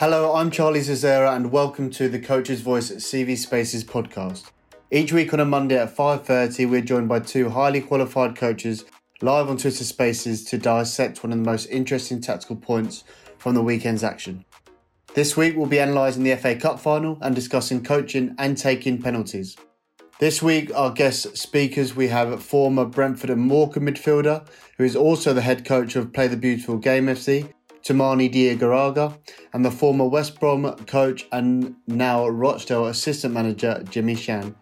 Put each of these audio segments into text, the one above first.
Hello, I'm Charlie Zazzera and welcome to the Coach's Voice at CV Spaces podcast. Each week on a Monday at 5:30, we're joined by two highly qualified coaches live on Twitter Spaces to dissect one of the most interesting tactical points from the weekend's action. This week we'll be analysing the FA Cup final and discussing coaching and taking penalties. This week, our guest speakers, we have former Brentford and Morecambe midfielder, who is also the head coach of Play the Beautiful Game FC, Toumani Diagouraga, and the former West Brom coach and now Rochdale assistant manager, Jimmy Shan.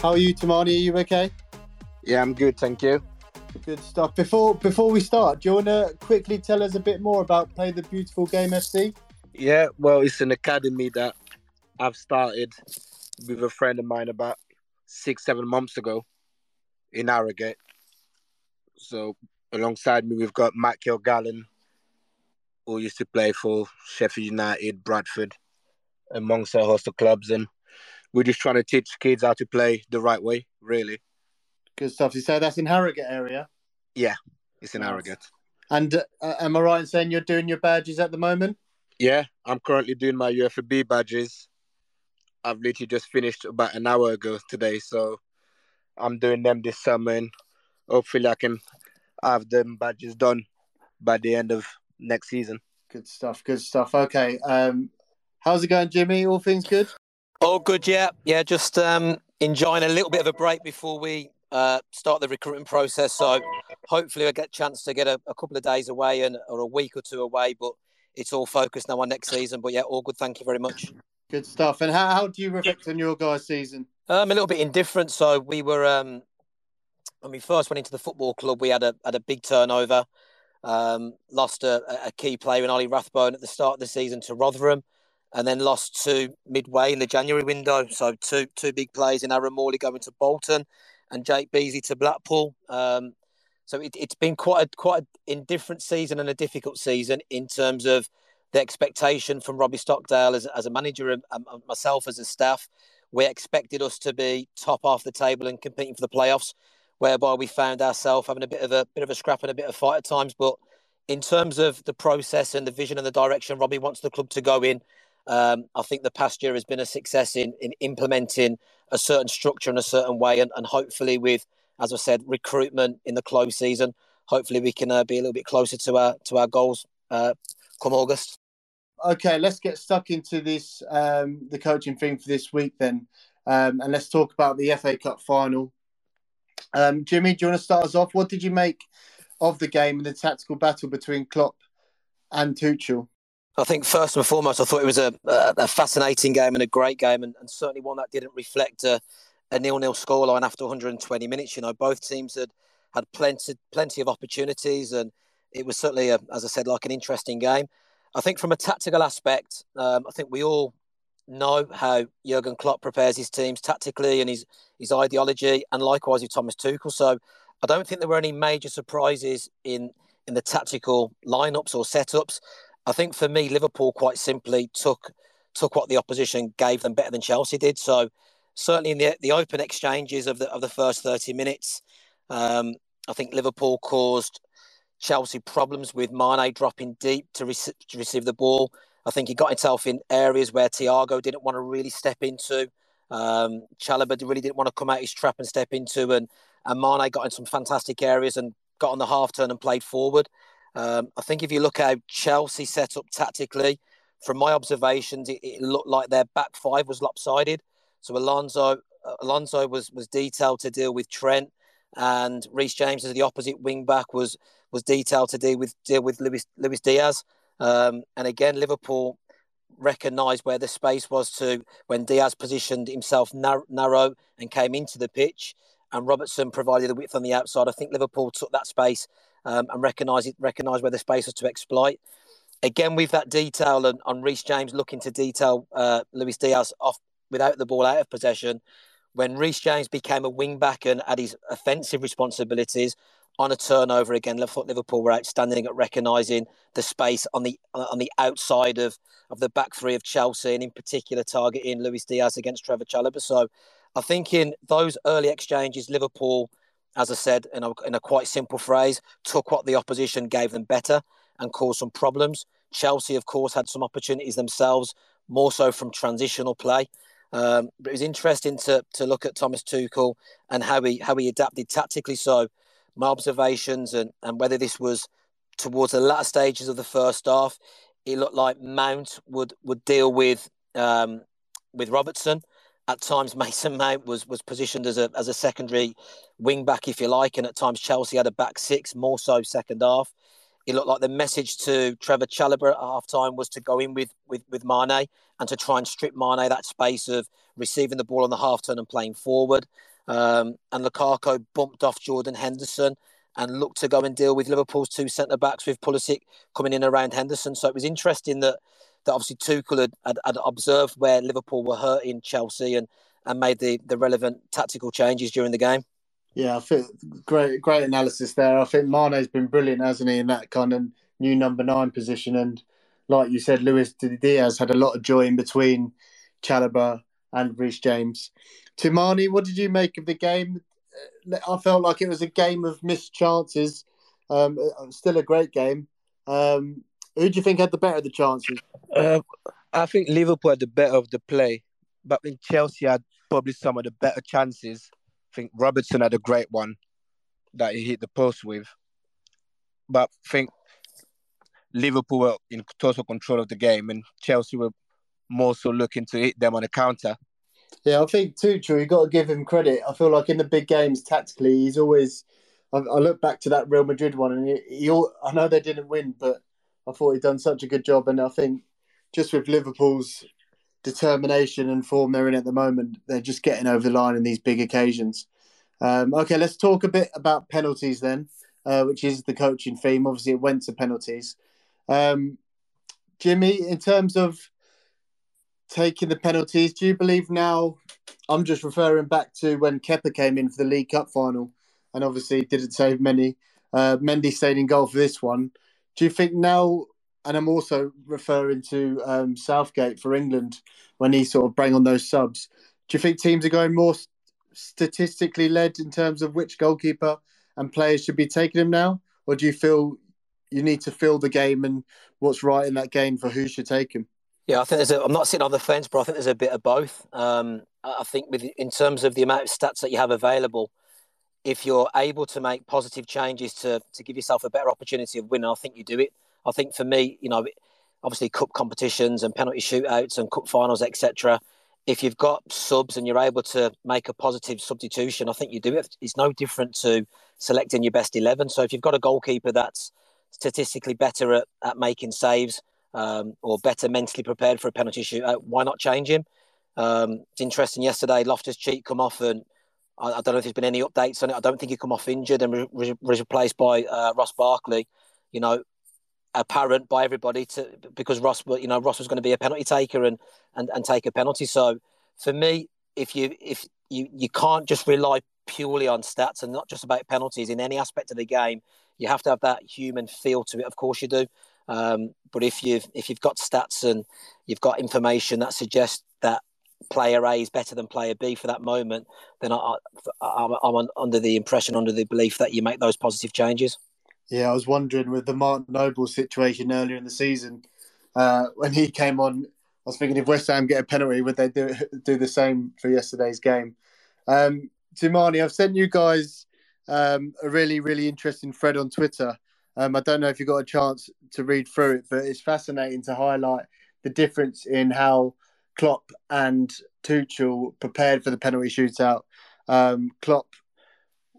How are you, Toumani? Are you okay? Yeah, I'm good, thank you. Good stuff. Before before we start, do you want to quickly tell us a bit more about Play the Beautiful Game FC? Yeah, well, it's an academy that I've started with a friend of mine about six, seven months ago in Harrogate. So alongside me, we've got Matt Kilgallen, who used to play for Sheffield United, Bradford, amongst a host of clubs, and we're just trying to teach kids how to play the right way, really. Good stuff. You say that's in Harrogate area? Yeah, it's in. Harrogate. And uh, am I right in saying you're doing your badges at the moment? Yeah, I'm currently doing my UEFA B badges. I've literally just finished about an hour ago today, so I'm doing them this summer, and hopefully I can have them badges done by the end of next season. Good stuff. Good stuff. Okay. Um, how's it going, Jimmy? All things good? All good. Yeah. Yeah. Just um, enjoying a little bit of a break before we uh, start the recruiting process. So hopefully I get a chance to get a, a, couple of days away and or a week or two away. But it's all focused now on next season. But yeah, all good. Thank you very much. Good stuff. And how, how do you reflect on your guys' season? Um, a little bit indifferent. So we were um, when we first went into the football club, we had a had a big turnover. Um, lost a, a, key player in Ollie Rathbone at the start of the season to Rotherham, and then lost to midway in the January window. So two two big plays in Aaron Morley going to Bolton, and Jake Beesley to Blackpool. Um, so it, has been quite a quite an indifferent season and a difficult season in terms of the expectation from Robbie Stockdale as, as a manager and, myself as a staff. We expected us to be top half the table and competing for the playoffs, whereby we found ourselves having a bit of a bit of a scrap and a bit of fight at times. But in terms of the process and the vision and the direction Robbie wants the club to go in, um, I think the past year has been a success in, in implementing a certain structure in a certain way, and, and hopefully with, as I said, recruitment in the close season, hopefully we can uh, be a little bit closer to our to our goals uh, come August. Okay, let's get stuck into this um, the coaching theme for this week then, um, and let's talk about the FA Cup final. Um, Jimmy, do you want to start us off? What did you make of the game and the tactical battle between Klopp and Tuchel? I think first and foremost, I thought it was a, a fascinating game and a great game, and, and certainly one that didn't reflect a, a nil-nil scoreline after 120 minutes. You know, both teams had had plenty plenty of opportunities, and it was certainly, a, as I said, like an interesting game. I think from a tactical aspect, um, I think we all know how Jurgen Klopp prepares his teams tactically and his his ideology, and likewise with Thomas Tuchel. So I don't think there were any major surprises in in the tactical lineups or setups. I think for me, Liverpool quite simply took took what the opposition gave them better than Chelsea did. So certainly in the the open exchanges of the of the first thirty minutes, um, I think Liverpool caused Chelsea problems with Mane dropping deep to, re- to receive the ball. I think he got himself in areas where Thiago didn't want to really step into. Um, really didn't want to come out his trap and step into, and and Mane got in some fantastic areas and got on the half turn and played forward. Um, I think if you look how Chelsea set up tactically, from my observations, it, it, looked like their back five was lopsided. So Alonso uh, Alonso was was detailed to deal with Trent, and Reece James as the opposite wing back was was detailed to deal with deal with Luis Luis Diaz. Um, and again, Liverpool recognised where the space was to when Diaz positioned himself nar- narrow and came into the pitch, and Robertson provided the width on the outside. I think Liverpool took that space um, and recognised it, recognise where the space was to exploit. Again, with that detail and on Reece James looking to detail uh, Luis Diaz off without the ball out of possession. When Reece James became a wing back and had his offensive responsibilities on a turnover again, Liverpool were outstanding at recognising the space on the on the outside of, of the back three of Chelsea, and in particular targeting Luis Diaz against Trevoh Chalobah. So, I think in those early exchanges, Liverpool as I said in a, in a quite simple phrase, took what the opposition gave them better and caused some problems. Chelsea, of course, had some opportunities themselves, more so from transitional play. Um, but it was interesting to to look at Thomas Tuchel and how he how he adapted tactically. So my observations and, and whether this was towards the latter stages of the first half, it looked like Mount would would deal with um, with Robertson. At times, Mason Mount was was positioned as a as a secondary wing back, if you like, and at times Chelsea had a back six, more so second half. It looked like the message to Trevoh Chalobah at halftime was to go in with, with, with Mane and to try and strip Mane that space of receiving the ball on the half turn and playing forward. Um, and Lukaku bumped off Jordan Henderson and looked to go and deal with Liverpool's two centre backs with Pulisic coming in around Henderson. So it was interesting that that obviously Tuchel had, had, had observed where Liverpool were hurting Chelsea and, and made the, the relevant tactical changes during the game. Yeah, I think great great analysis there. I think Mane's been brilliant, hasn't he, in that kind of new number nine position. And like you said, Luis Diaz had a lot of joy in between Chalobah and Reece James. Toumani, what did you make of the game? I felt like it was a game of missed chances. Um, uh, still a great game. Um, who do you think had the better of the chances? Uh, I think Liverpool had the better of the play, but I think Chelsea had probably some of the better chances. I think Robertson had a great one that he hit the post with, but I think Liverpool were in total control of the game, and Chelsea were more so looking to hit them on a counter. Yeah, I think Tuchel, you've got to give him credit. I feel like in the big games, tactically, he's always. I, I look back to that Real Madrid one, and he, he, I know they didn't win, but I thought he'd done such a good job. And I think just with Liverpool's determination and form they're in at the moment, they're just getting over the line in these big occasions. Um, okay, let's talk a bit about penalties then, uh, which is the coaching theme. Obviously, it went to penalties. Um, Jimmy, in terms of taking the penalties. Do you believe now? I'm just referring back to when Kepa came in for the League Cup final, and obviously didn't save many. Uh, Mendy stayed in goal for this one. Do you think now? And I'm also referring to um, Southgate for England when he sort of bring on those subs. Do you think teams are going more statistically led in terms of which goalkeeper and players should be taking him now, or do you feel you need to fill the game and what's right in that game for who should take him? Yeah, I think there's. A, I'm not sitting on the fence, but I think there's a bit of both. Um, I think with in terms of the amount of stats that you have available, if you're able to make positive changes to to give yourself a better opportunity of winning, I think you do it. I think for me, you know, obviously cup competitions and penalty shootouts and cup finals, etc. If you've got subs and you're able to make a positive substitution, I think you do it. It's no different to selecting your best eleven. So if you've got a goalkeeper that's statistically better at, at making saves um, or better mentally prepared for a penalty shootout, why not change him? Um, it's interesting. Yesterday, Loftus Cheek come off, and I, I, don't know if there's been any updates on it. I don't think he come off injured and was re- re- replaced by uh, Ross Barkley. You know, apparent by everybody to because Ross, you know, Ross was going to be a penalty taker and, and and take a penalty. So for me, if you if you you can't just rely purely on stats and not just about penalties in any aspect of the game, you have to have that human feel to it. Of course, you do. Um, but if you've if you've got stats and you've got information that suggests that player A is better than player B for that moment, then I, am under the impression, under the belief that you make those positive changes. Yeah, I was wondering with the Mark Noble situation earlier in the season uh, when he came on. I was thinking if West Ham get a penalty, would they do do the same for yesterday's game? Um, Toumani, I've sent you guys um, a really really interesting thread on Twitter um, I don't know if you got a chance to read through it, but it's fascinating to highlight the difference in how Klopp and Tuchel prepared for the penalty shootout. Um, Klopp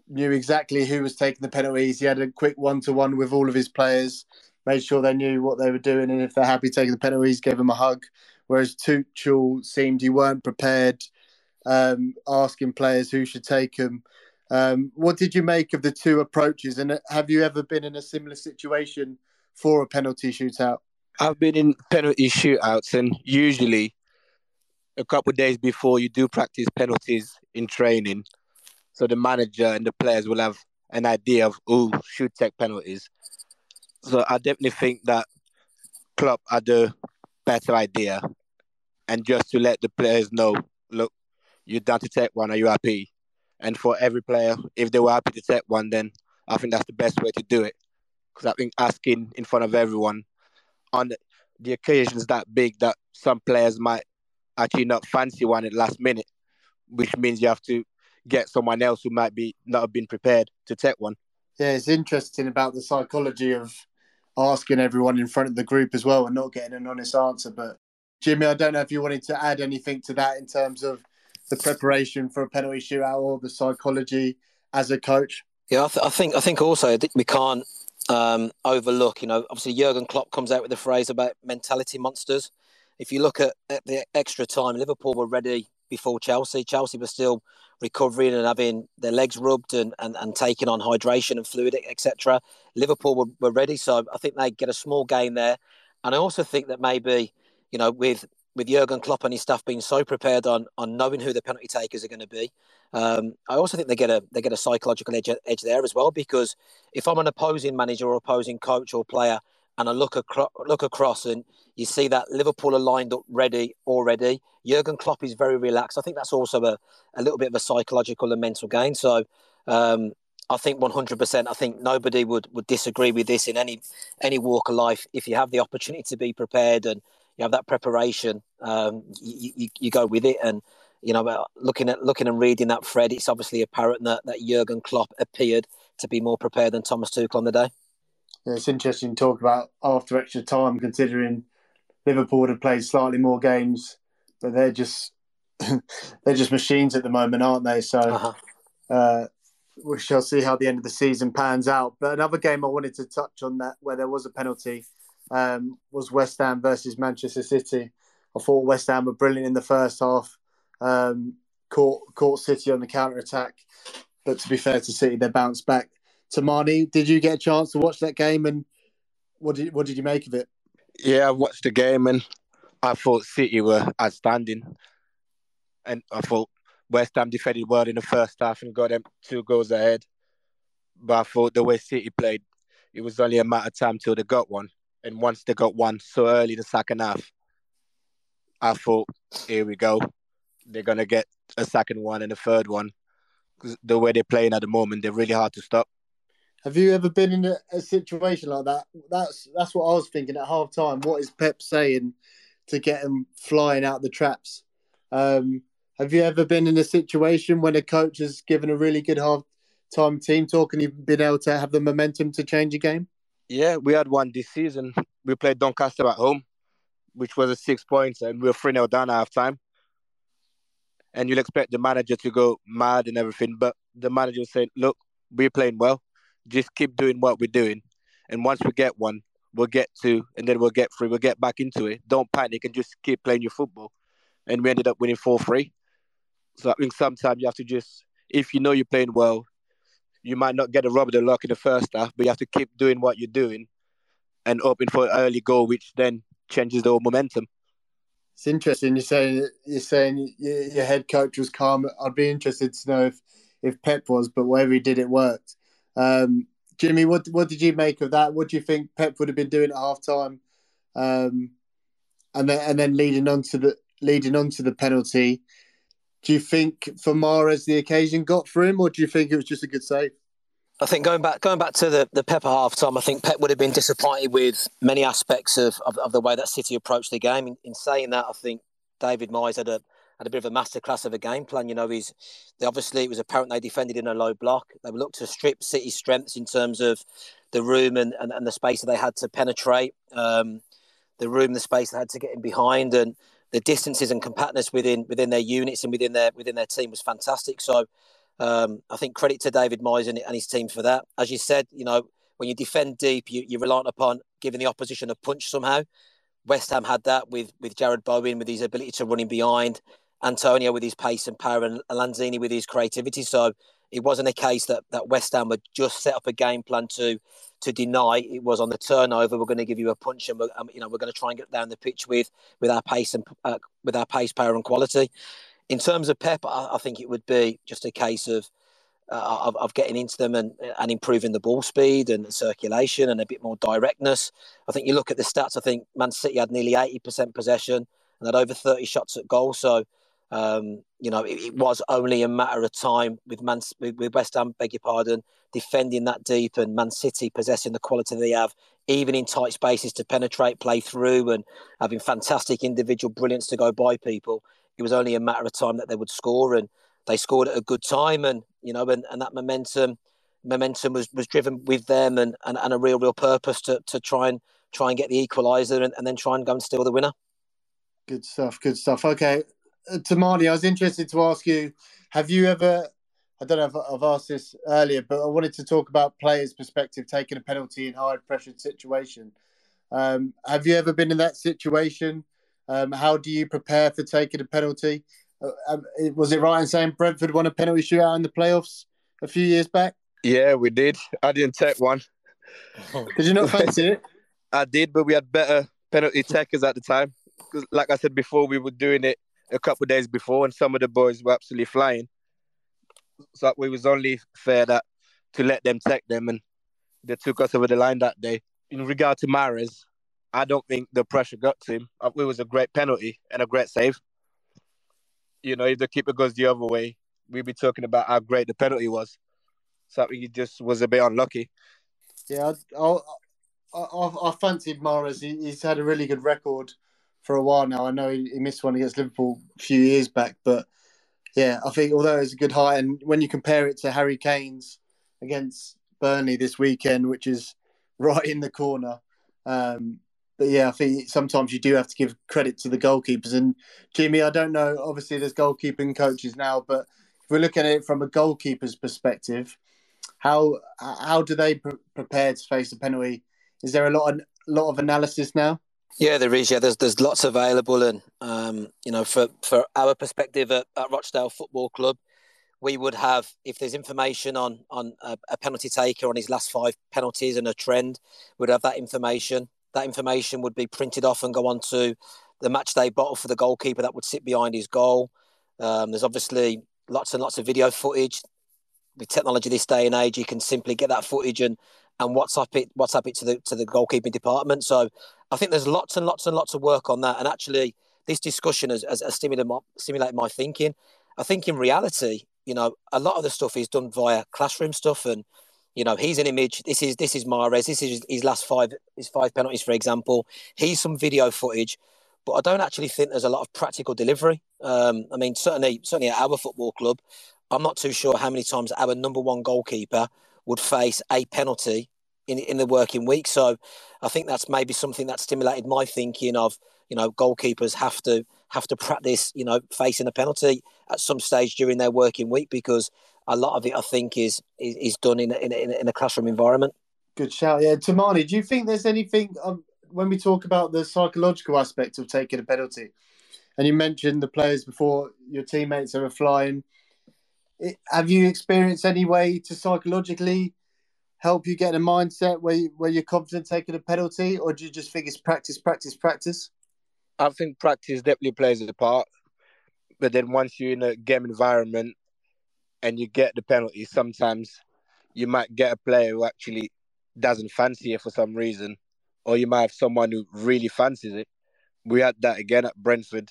knew exactly who was taking the penalties. He had a quick one to one with all of his players, made sure they knew what they were doing, and if they're happy taking the penalties, gave them a hug. Whereas Tuchel seemed he weren't prepared, um, asking players who should take them. Um, what did you make of the two approaches? And have you ever been in a similar situation for a penalty shootout? I've been in penalty shootouts, and usually a couple of days before you do practice penalties in training, so the manager and the players will have an idea of who should take penalties. So I definitely think that Klopp had a better idea, and just to let the players know, look, you're down to take one. Are you happy? And for every player, if they were happy to take one, then I think that's the best way to do it. Because I think asking in front of everyone on the, occasions that big that some players might actually not fancy one at last minute, which means you have to get someone else who might be not have been prepared to take one. Yeah, it's interesting about the psychology of asking everyone in front of the group as well and not getting an honest answer. But Jimmy, I don't know if you wanted to add anything to that in terms of the preparation for a penalty shootout or the psychology as a coach. Yeah, I, th- I think I think also we can't um, overlook. You know, obviously Jurgen Klopp comes out with the phrase about mentality monsters. If you look at, at the extra time, Liverpool were ready before Chelsea. Chelsea were still recovering and having their legs rubbed and, and, and taking on hydration and fluid, etc. Liverpool were, were ready, so I think they get a small game there. And I also think that maybe, you know, with with Jurgen Klopp and his staff being so prepared on on knowing who the penalty takers are going to be, um, I also think they get a they get a psychological edge, edge there as well. Because if I'm an opposing manager or opposing coach or player, and I look across look across and you see that Liverpool are lined up ready already. Jurgen Klopp is very relaxed. I think that's also a, a little bit of a psychological and mental gain. So um, I think 100%. I think nobody would, would disagree with this in any any walk of life. If you have the opportunity to be prepared and you have that preparation, um, you, you, you, go with it. And you know, looking at looking and reading that thread, it's obviously apparent that that Jurgen Klopp appeared to be more prepared than Thomas Tuchel on the day. Yeah, it's interesting to talk about after extra time, considering Liverpool have played slightly more games, but they're just they're just machines at the moment, aren't they? So uh-huh. uh, we shall see how the end of the season pans out. But another game I wanted to touch on that where there was a penalty um, was West Ham versus Manchester City. I thought West Ham were brilliant in the first half, um, caught caught City on the counter attack. But to be fair to City, they bounced back. Toumani, did you get a chance to watch that game and what did what did you make of it? Yeah, I watched the game and I thought City were outstanding. And I thought West Ham defended well in the first half and got them two goals ahead. But I thought the way City played, it was only a matter of time till they got one. And once they got one so early in the second half, I thought, here we go. They're going to get a second one and a third one. The way they're playing at the moment, they're really hard to stop. Have you ever been in a, a, situation like that? That's that's what I was thinking at half time. What is Pep saying to get them flying out the traps? Um, have you ever been in a situation when a coach has given a really good half time team talk and you've been able to have the momentum to change a game? Yeah, we had one this season. We played Doncaster at home, which was a six points, and we were 3 0 down at half time. And you'll expect the manager to go mad and everything, but the manager was saying, Look, we're playing well just keep doing what we're doing. And once we get one, we'll get two, and then we'll get three. We'll get back into it. Don't panic and just keep playing your football. And we ended up winning 4 3. So I think sometimes you have to just, if you know you're playing well, you might not get a rub of the luck in the first half, but you have to keep doing what you're doing and hoping for an early goal, which then changes the whole momentum. It's interesting. You're saying you're saying your head coach was calm. I'd be interested to know if if Pep was, but whatever he did, it worked. Um, Jimmy, what what did you make of that? What do you think Pep would have been doing at half time? Um, and then and then leading on to the leading on to the penalty. Do you think for Mahrez the occasion got for him, or do you think it was just a good save? I think going back going back to the, the Pep half time, I think Pep would have been disappointed with many aspects of, of, of the way that City approached the game. In, in, saying that, I think David Moyes had a had a bit of a masterclass of a game plan. You know, he's they, obviously it was apparent they defended in a low block. They looked to strip City's strengths in terms of the room and, and, and the space that they had to penetrate, um, the room, the space they had to get in behind, and the distances and compactness within within their units and within their within their team was fantastic. So. Um, I think credit to David Moyes and, and his team for that. As you said, you know, when you defend deep, you, you're reliant upon giving the opposition a punch somehow. West Ham had that with with Jarrod Bowen with his ability to run in behind. Antonio with his pace and power and Lanzini with his creativity. So it wasn't a case that, that West Ham would just set up a game plan to to deny. It was on the turnover. We're going to give you a punch, and we're, um, you know we're going to try and get down the pitch with with our pace and uh, with our pace, power, and quality. In terms of Pep, I, I think it would be just a case of, uh, of. of, getting into them and, and improving the ball speed and circulation and a bit more directness. I think you look at the stats. I think Man City had nearly eighty percent possession and had over thirty shots at goal. So Um, you know, it, it, was only a matter of time with Man with, West Ham, beg your pardon, defending that deep, and Man City possessing the quality they have, even in tight spaces to penetrate, play through, and having fantastic individual brilliance to go by people. It was only a matter of time that they would score, and they scored at a good time, and you know, and, and that momentum momentum was, was driven with them, and, and, and a real real purpose to, to try and try and get the equaliser, and, and then try and go and steal the winner. Good stuff. Good stuff. Okay, uh, Toumani, I was interested to ask you: Have you ever? I don't know if I've asked this earlier, but I wanted to talk about players' perspective taking a penalty in high pressure situation. Um, have you ever been in that situation? Um, how do you prepare for taking a penalty? Uh, um, was it right in saying Brentford won a penalty shootout in the playoffs a few years back? Yeah, we did. I didn't take one. Did you not fancy it? I did, but we had better penalty takers at the time. Because, like I said before, we were doing it a couple days before, and some of the boys were absolutely flying. So it was only fair that to let them take them, and they took us over the line that day. In regard to Mahrez, I don't think the pressure got to him. Uh, it was a great penalty and a great save. You know, if the keeper goes the other way, we'd be talking about how great the penalty was. So he just was a bit unlucky. Yeah, I, I, I, I fancied Mahrez. He, he's had a really good record for a while now. I know he, he, missed one against Liverpool a few years back, but yeah, I think although it's a good height, and when you compare it to Harry Kane's against Burnley this weekend, which is right in the corner. Um, but yeah, I think sometimes you do have to give credit to the goalkeepers. And Jimmy, I don't know. Obviously, there's goalkeeping coaches now, but if we're looking at it from a goalkeeper's perspective, how how do they pre- prepare to face a penalty? Is there a lot of lot of analysis now? Yeah, there is. Yeah, there's there's lots available, and um, you know, for for our perspective at, at Rochdale Football Club, we would have if there's information on on a, a, penalty taker on his last five penalties and a trend, we'd have that information. That information would be printed off and go on to the match day bottle for the goalkeeper that would sit behind his goal. Um, there's obviously lots and lots of video footage with technology this day and age, you can simply get that footage and and WhatsApp it WhatsApp it to the to the goalkeeping department. So I think there's lots and lots and lots of work on that. And actually, this discussion has, has, has stimulated, my, stimulated my thinking. I think in reality, you know, a lot of the stuff is done via classroom stuff, and you know, he's an image. This is this is Mahrez. This is his last five his five penalties, for example. He's some video footage, but I don't actually think there's a lot of practical delivery. Um, I mean, certainly certainly at our football club, I'm not too sure how many times our number one goalkeeper would face a penalty in in the working week. So I think that's maybe something that stimulated my thinking of you know goalkeepers have to have to practice you know facing a penalty at some stage during their working week because a lot of it I think is is, is done in in, in a classroom environment. Good shout, yeah. Toumani, do you think there's anything um, when we talk about the psychological aspect of taking a penalty? And you mentioned the players before your teammates are flying have you experienced any way to psychologically help you get a mindset where you, where you're confident taking a penalty, or do you just think it's practice, practice, practice? I think practice definitely plays a part, but then once you're in a game environment and you get the penalty, sometimes you might get a player who actually doesn't fancy it for some reason, or you might have someone who really fancies it. We had that again at Brentford,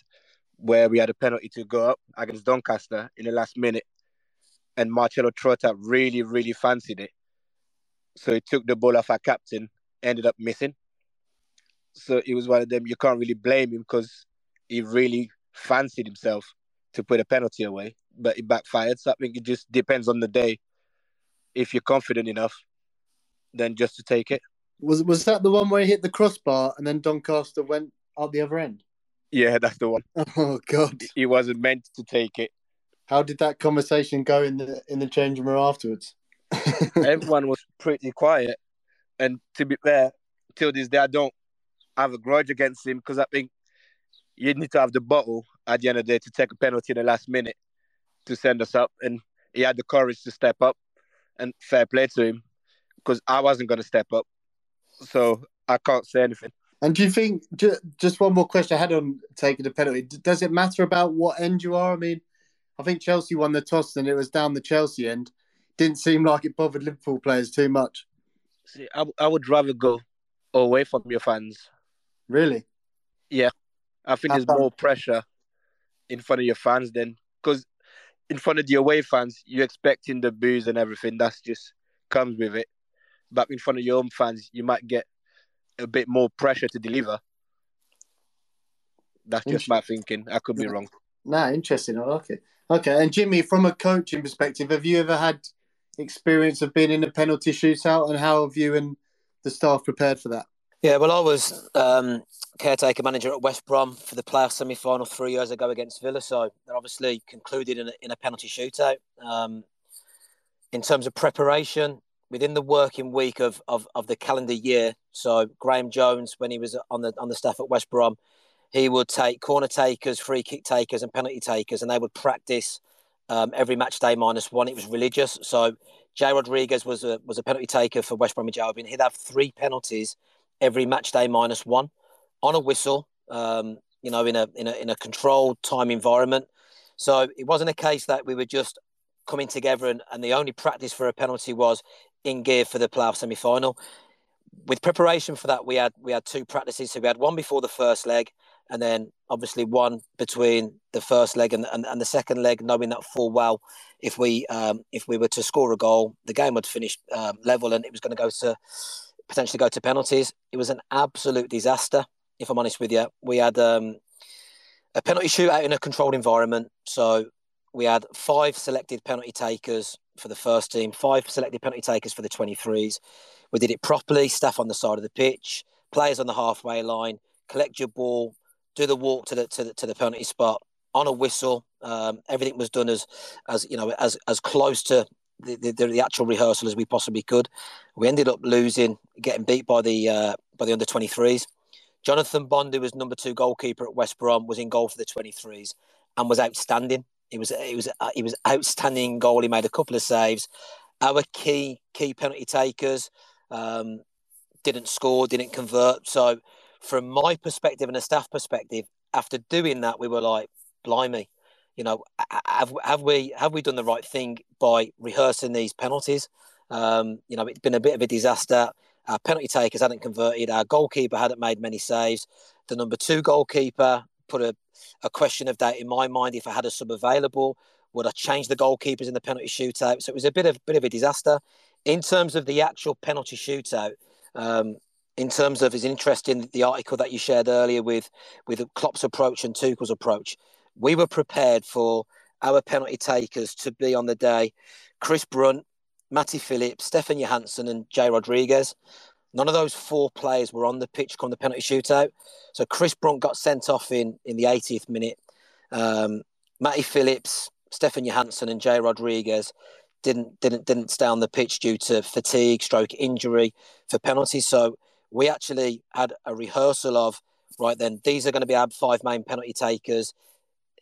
where we had a penalty to go up against Doncaster in the last minute, and Marcello Trotta really, really fancied it. So he took the ball off our captain, ended up missing. So it was one of them you can't really blame him because he really fancied himself to put a penalty away, but it backfired. So I think it just depends on the day. If you're confident enough, then just to take it. Was was that the one where he hit the crossbar and then Doncaster went out the other end? Yeah, that's the one. Oh God, he wasn't meant to take it. How did that conversation go in the in the changing room afterwards? Everyone was pretty quiet, and to be fair, till this day, I don't have a grudge against him because I think you need to have the bottle at the end of the day to take a penalty in the last minute to send us up, and he had the courage to step up, and fair play to him because I wasn't going to step up, so I can't say anything. And do you think just one more question I had on taking the penalty? Does it matter about what end you are? I mean, I think Chelsea won the toss and it was down the Chelsea end. Didn't seem like it bothered Liverpool players too much. See, I, I would rather go away from your fans. Really? Yeah. I think there's more pressure in front of your fans then, because in front of the away fans, you're expecting the booze and everything. That's just comes with it. But in front of your own fans, you might get a bit more pressure to deliver. That's just my thinking. I could be wrong. Nah, interesting. I like it. Okay, and Jimmy, from a coaching perspective, have you ever had experience of being in a penalty shootout, and how have you and the staff prepared for that? Yeah, well, I was um, caretaker manager at West Brom for the playoff semi final three years ago against Villa. So they're obviously concluded in a, in a penalty shootout. Um, in terms of preparation, within the working week of, of, of the calendar year, so Graham Jones, when he was on the on the staff at West Brom, he would take corner takers, free kick takers, and penalty takers, and they would practice um, every match day minus one. It was religious. So Jay Rodriguez was a was a penalty taker for West Bromwich Albion. He'd have three penalties every match day minus one on a whistle. Um, you know, in a in a in a controlled time environment. So it wasn't a case that we were just coming together and, and the only practice for a penalty was in gear for the playoff semi final. With preparation for that, we had we had two practices. So we had one before the first leg, and then obviously one between the first leg and, and, and the second leg, knowing that full well, if we um, if we were to score a goal, the game would finish um, level and it was going to go to potentially go to penalties. It was an absolute disaster, if I'm honest with you. We had um, a penalty shootout in a controlled environment, so we had five selected penalty takers for the first team, five selected penalty takers for the 23s. We did it properly, staff on the side of the pitch, players on the halfway line, collect your ball, do the walk to the to the, to the penalty spot on a whistle. Um, everything was done as as you know as as close to the, the, the, actual rehearsal as we possibly could. We ended up losing, getting beat by the uh, by the under 23s. Jonathan Bond, who was number two goalkeeper at West Brom, was in goal for the 23s and was outstanding. He was he was uh, he was outstanding goal. He made a couple of saves. Our key key penalty takers um, didn't score, didn't convert. So from my perspective and a staff perspective, after doing that, we were like, blimey, you know, have, have we have we done the right thing by rehearsing these penalties? Um, you know, it's been a bit of a disaster. Our penalty takers hadn't converted. Our goalkeeper hadn't made many saves. The number two goalkeeper put a, a question of doubt in my mind. If I had a sub available, would I change the goalkeepers in the penalty shootout? So it was a bit of bit of a disaster. In terms of the actual penalty shootout, um, in terms of his interest in the article that you shared earlier with with Klopp's approach and Tuchel's approach, we were prepared for our penalty takers to be on the day Chris Brunt, Matty Phillips, Stefan Johansen, and Jay Rodriguez. None of those four players were on the pitch come the penalty shootout. So Chris Brunt got sent off in, in the 80th minute. Um, Matty Phillips, Stefan Johansen, and Jay Rodriguez didn't didn't didn't stay on the pitch due to fatigue, stroke, injury for penalties. So we actually had a rehearsal of right then these are going to be our five main penalty takers.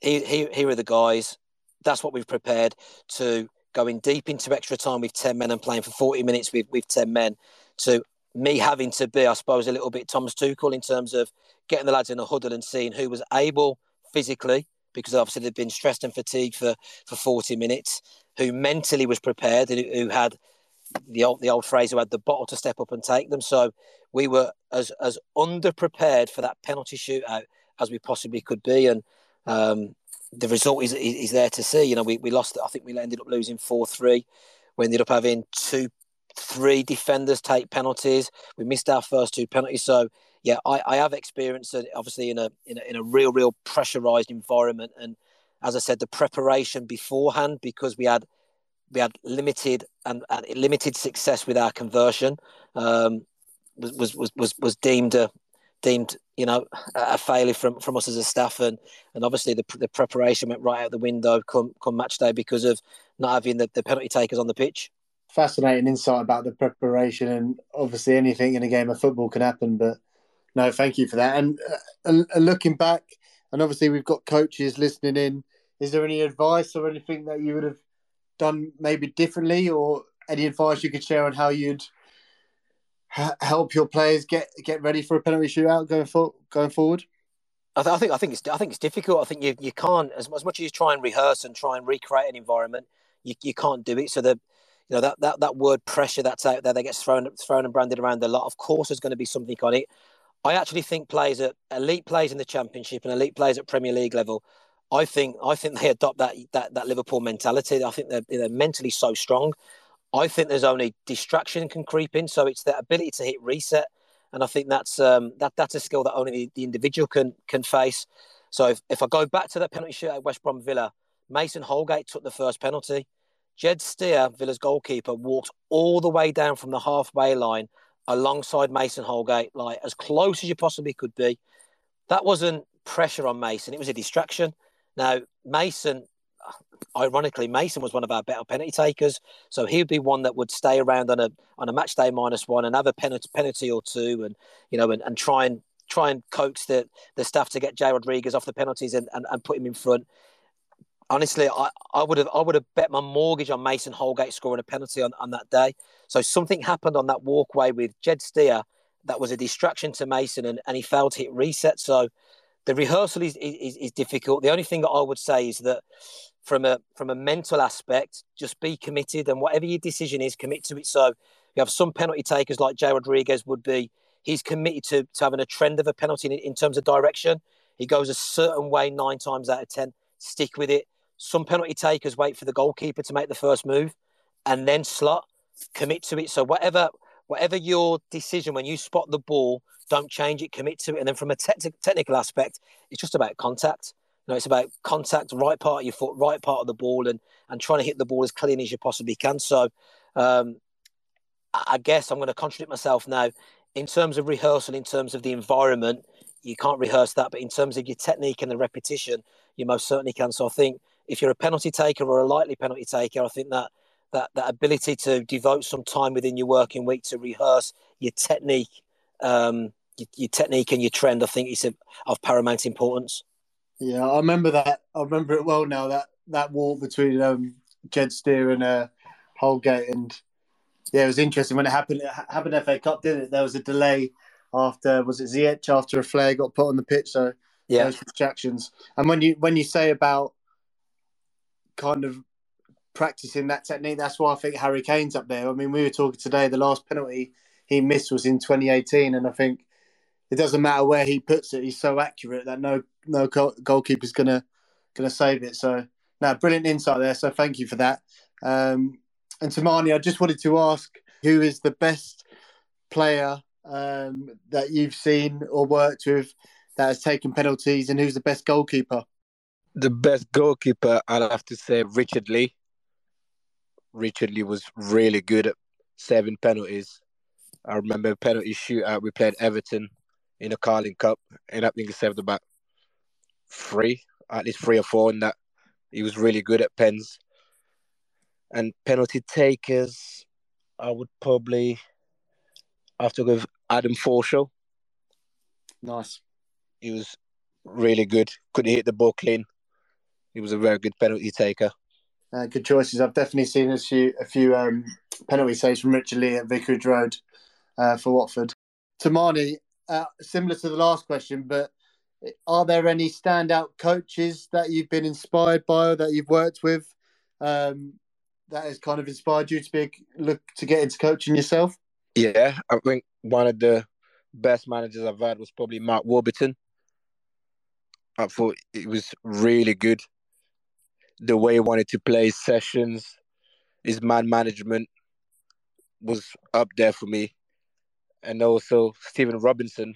Here, here are the guys. That's what we've prepared to going deep into extra time with 10 men and playing for 40 minutes with, with 10 men to me having to be i suppose a little bit thomas tuchel in terms of getting the lads in a huddle and seeing who was able physically because obviously they've been stressed and fatigued for, for 40 minutes who mentally was prepared who had the old the old phrase who had the bottle to step up and take them. So we were as as underprepared for that penalty shootout as we possibly could be, and um, the result is is there to see. You know, we, we lost. I think we ended up losing four three. We ended up having two, three defenders take penalties. We missed our first two penalties. So yeah, I, I have experienced it obviously in a, in a in a real real pressurized environment, and as I said, the preparation beforehand because we had we had limited and, and limited success with our conversion. Um, was, was was was deemed a deemed you know a failure from, from us as a staff and and obviously the, the preparation went right out the window come come match day because of not having the, the penalty takers on the pitch fascinating insight about the preparation and obviously anything in a game of football can happen but no thank you for that and, uh, and looking back and obviously we've got coaches listening in is there any advice or anything that you would have done maybe differently, or any advice you could share on how you'd help your players get get ready for a penalty shootout going for going forward? I, th- I, think I think it's I think it's difficult. I think you you can't as, as much as you try and rehearse and try and recreate an environment, you, you can't do it. So the you know that, that that word pressure that's out there that gets thrown thrown and branded around a lot. Of course, there's going to be something on it. I actually think players at elite players in the championship and elite players at Premier League level I think I think they adopt that that, that Liverpool mentality. I think they're, they're mentally so strong. I think there's only distraction can creep in, so it's their ability to hit reset, and I think that's um, that that's a skill that only the, the individual can can face. So if, if I go back to that penalty shoot at West Brom Villa, Mason Holgate took the first penalty. Jed Steer, Villa's goalkeeper, walked all the way down from the halfway line alongside Mason Holgate, like as close as you possibly could be. That wasn't pressure on Mason, it was a distraction. Now, Mason, ironically, Mason was one of our better penalty takers. So he would be one that would stay around on a on a match day minus one and have a penalty, penalty or two and you know and, and try and try and coax the, the staff to get Jay Rodriguez off the penalties and, and, and put him in front honestly, I, I would have I would have bet my mortgage on Mason Holgate scoring a penalty on, on that day. So something happened on that walkway with Jed Steer that was a distraction to Mason, and, and he failed to hit reset. So the rehearsal is, is, is difficult. The only thing that I would say is that from a from a mental aspect, just be committed, and whatever your decision is, commit to it. So you have some penalty takers like Jay Rodriguez would be. He's committed to, to having a trend of a penalty in, in terms of direction. He goes a certain way nine times out of ten. Stick with it some penalty takers wait for the goalkeeper to make the first move and then slot, commit to it. So whatever whatever your decision when you spot the ball, don't change it, commit to it. And then from a te- technical aspect, it's just about contact. You know, it's about contact, right part of your foot, right part of the ball, and and trying to hit the ball as clean as you possibly can. So, um, I guess I'm going to contradict myself now. In terms of rehearsal, in terms of the environment, you can't rehearse that, but in terms of your technique and the repetition, you most certainly can. So I think if you're a penalty taker or a likely penalty taker, I think that that that ability to devote some time within your working week to rehearse your technique, um, your, your technique and your trend, I think is of paramount importance. Yeah, I remember that. I remember it well now. That that walk between um, Jed Steer and uh, Holgate, and yeah, it was interesting when it happened. It happened FA Cup, didn't it? There was a delay after was it Ziyech after a flare got put on the pitch, so yeah, those distractions. And when you when you say about kind of practicing that technique. That's why I think Harry Kane's up there. I mean, we were talking today. The last penalty he missed was in 2018, and I think it doesn't matter where he puts it. He's so accurate that no no goalkeeper's gonna gonna save it. So, now brilliant insight there. So, thank you for that. Um, and Toumani, I just wanted to ask who is the best player um, that you've seen or worked with that has taken penalties, and who's the best goalkeeper? the best goalkeeper, I'd have to say Richard Lee. Richard Lee was really good at saving penalties. I remember a penalty shootout. We played Everton in the Carling Cup, and I think he saved about three, at least three or four in that. He was really good at pens. And penalty takers, I would probably have to go with Adam Forshaw. Nice. He was really good. Couldn't hit the ball clean he was a very good penalty taker. Uh, good choices. I've definitely seen a few a few um, penalty saves from Richard Lee at Vicarage Road uh, for Watford. Toumani, uh, similar to the last question, but are there any standout coaches that you've been inspired by or that you've worked with um, that has kind of inspired you to be look to get into coaching yourself? Yeah, I think one of the best managers I've had was probably Mark Warburton. I thought it was really good the way he wanted to play sessions, his man management was up there for me. And also Stephen Robinson,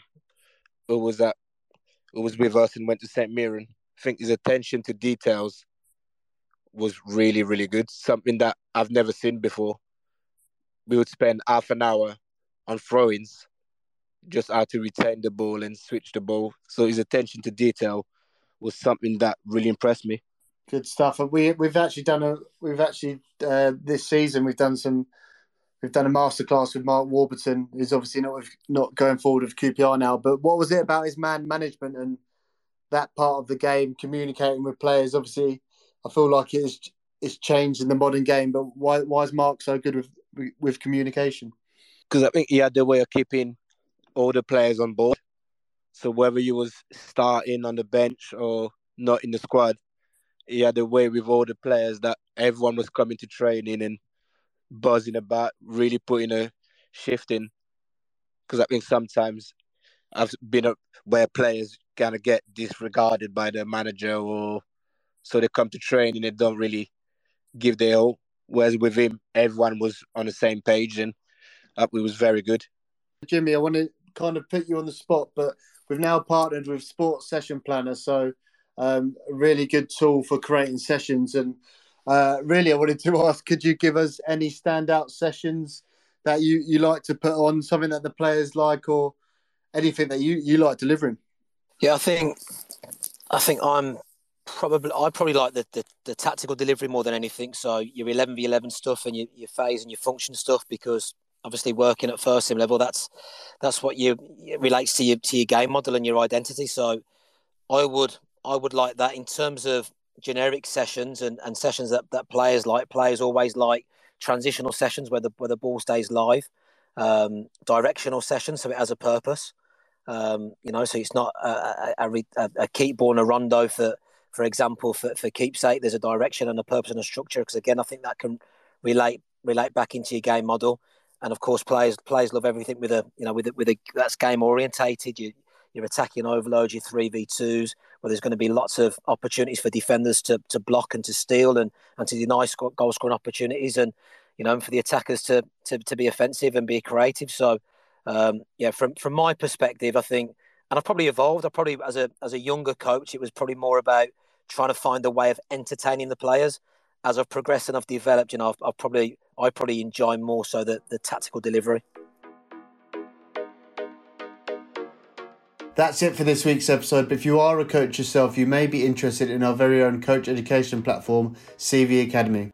who was at who was with us and went to St. Mirren. I think his attention to details was really, really good. Something that I've never seen before. We would spend half an hour on throw-ins, just how to retain the ball and switch the ball. So his attention to detail was something that really impressed me. Good stuff. We we've actually done a we've actually uh, this season we've done some we've done a masterclass with Mark Warburton, who's obviously not not going forward with QPR now. But what was it about his man management and that part of the game, communicating with players? Obviously, I feel like it's it's changed in the modern game. But why why is Mark so good with with communication? Because I think he had the way of keeping all the players on board. So whether you was starting on the bench or not in the squad, he had a way with all the players that everyone was coming to training and buzzing about, really putting a shift in. Because I think sometimes I've been where players kind of get disregarded by the manager or so they come to training and they don't really give their all. Whereas with him, everyone was on the same page and uh, it was very good. Jimmy, I want to kind of put you on the spot, but we've now partnered with Sports Session Planner, so um, really good tool for creating sessions. And uh, really, I wanted to ask, could you give us any standout sessions that you, you like to put on, something that the players like, or anything that you, you like delivering? Yeah, I think I think I'm probably I probably like the, the, the, tactical delivery more than anything. So your eleven v eleven stuff and your, your phase and your function stuff because obviously working at first team level that's that's what you relates to your to your game model and your identity. So I would I would like that in terms of generic sessions and, and sessions that, that players like. Players always like transitional sessions where the where the ball stays live, um, directional sessions so it has a purpose. Um, you know, so it's not a, a, a, a keep ball and a rondo for, for example, for, for keepsake. There's a direction and a purpose and a structure. Because again, I think that can relate relate back into your game model. And of course, players players love everything with a you know with a, with a that's game orientated. You you're attacking overload, your three v twos, where there's going to be lots of opportunities for defenders to, to block and to steal and, and to deny goal scoring opportunities, and you know for the attackers to, to to be offensive and be creative. So um, yeah, from from my perspective, I think, and I've probably evolved. I probably as a as a younger coach, it was probably more about trying to find a way of entertaining the players. As I've progressed and I've developed, you know, I've, I've probably I probably enjoy more so the, the tactical delivery. That's it for this week's episode. But if you are a coach yourself, you may be interested in our very own coach education platform, CV Academy.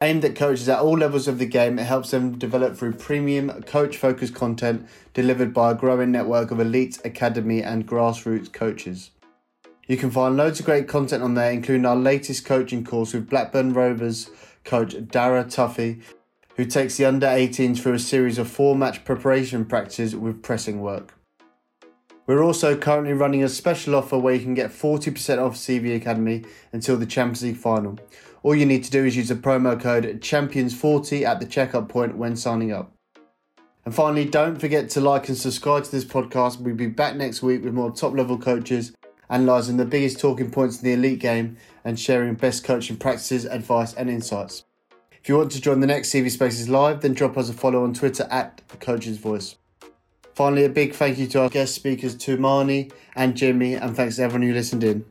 Aimed at coaches at all levels of the game, it helps them develop through premium coach focused content delivered by a growing network of elite academy and grassroots coaches. You can find loads of great content on there, including our latest coaching course with Blackburn Rovers coach Dara Tuffy, who takes the under 18s through a series of four match preparation practices with pressing work. We're also currently running a special offer where you can get 40% off CV Academy until the Champions League final. All you need to do is use the promo code CHAMPIONS40 at the checkout point when signing up. And finally, don't forget to like and subscribe to this podcast. We'll be back next week with more top level coaches, analysing the biggest talking points in the elite game and sharing best coaching practices, advice, and insights. If you want to join the next CV Spaces live, then drop us a follow on Twitter at Coaches' Voice. Finally, a big thank you to our guest speakers, Toumani and Jimmy, and thanks to everyone who listened in.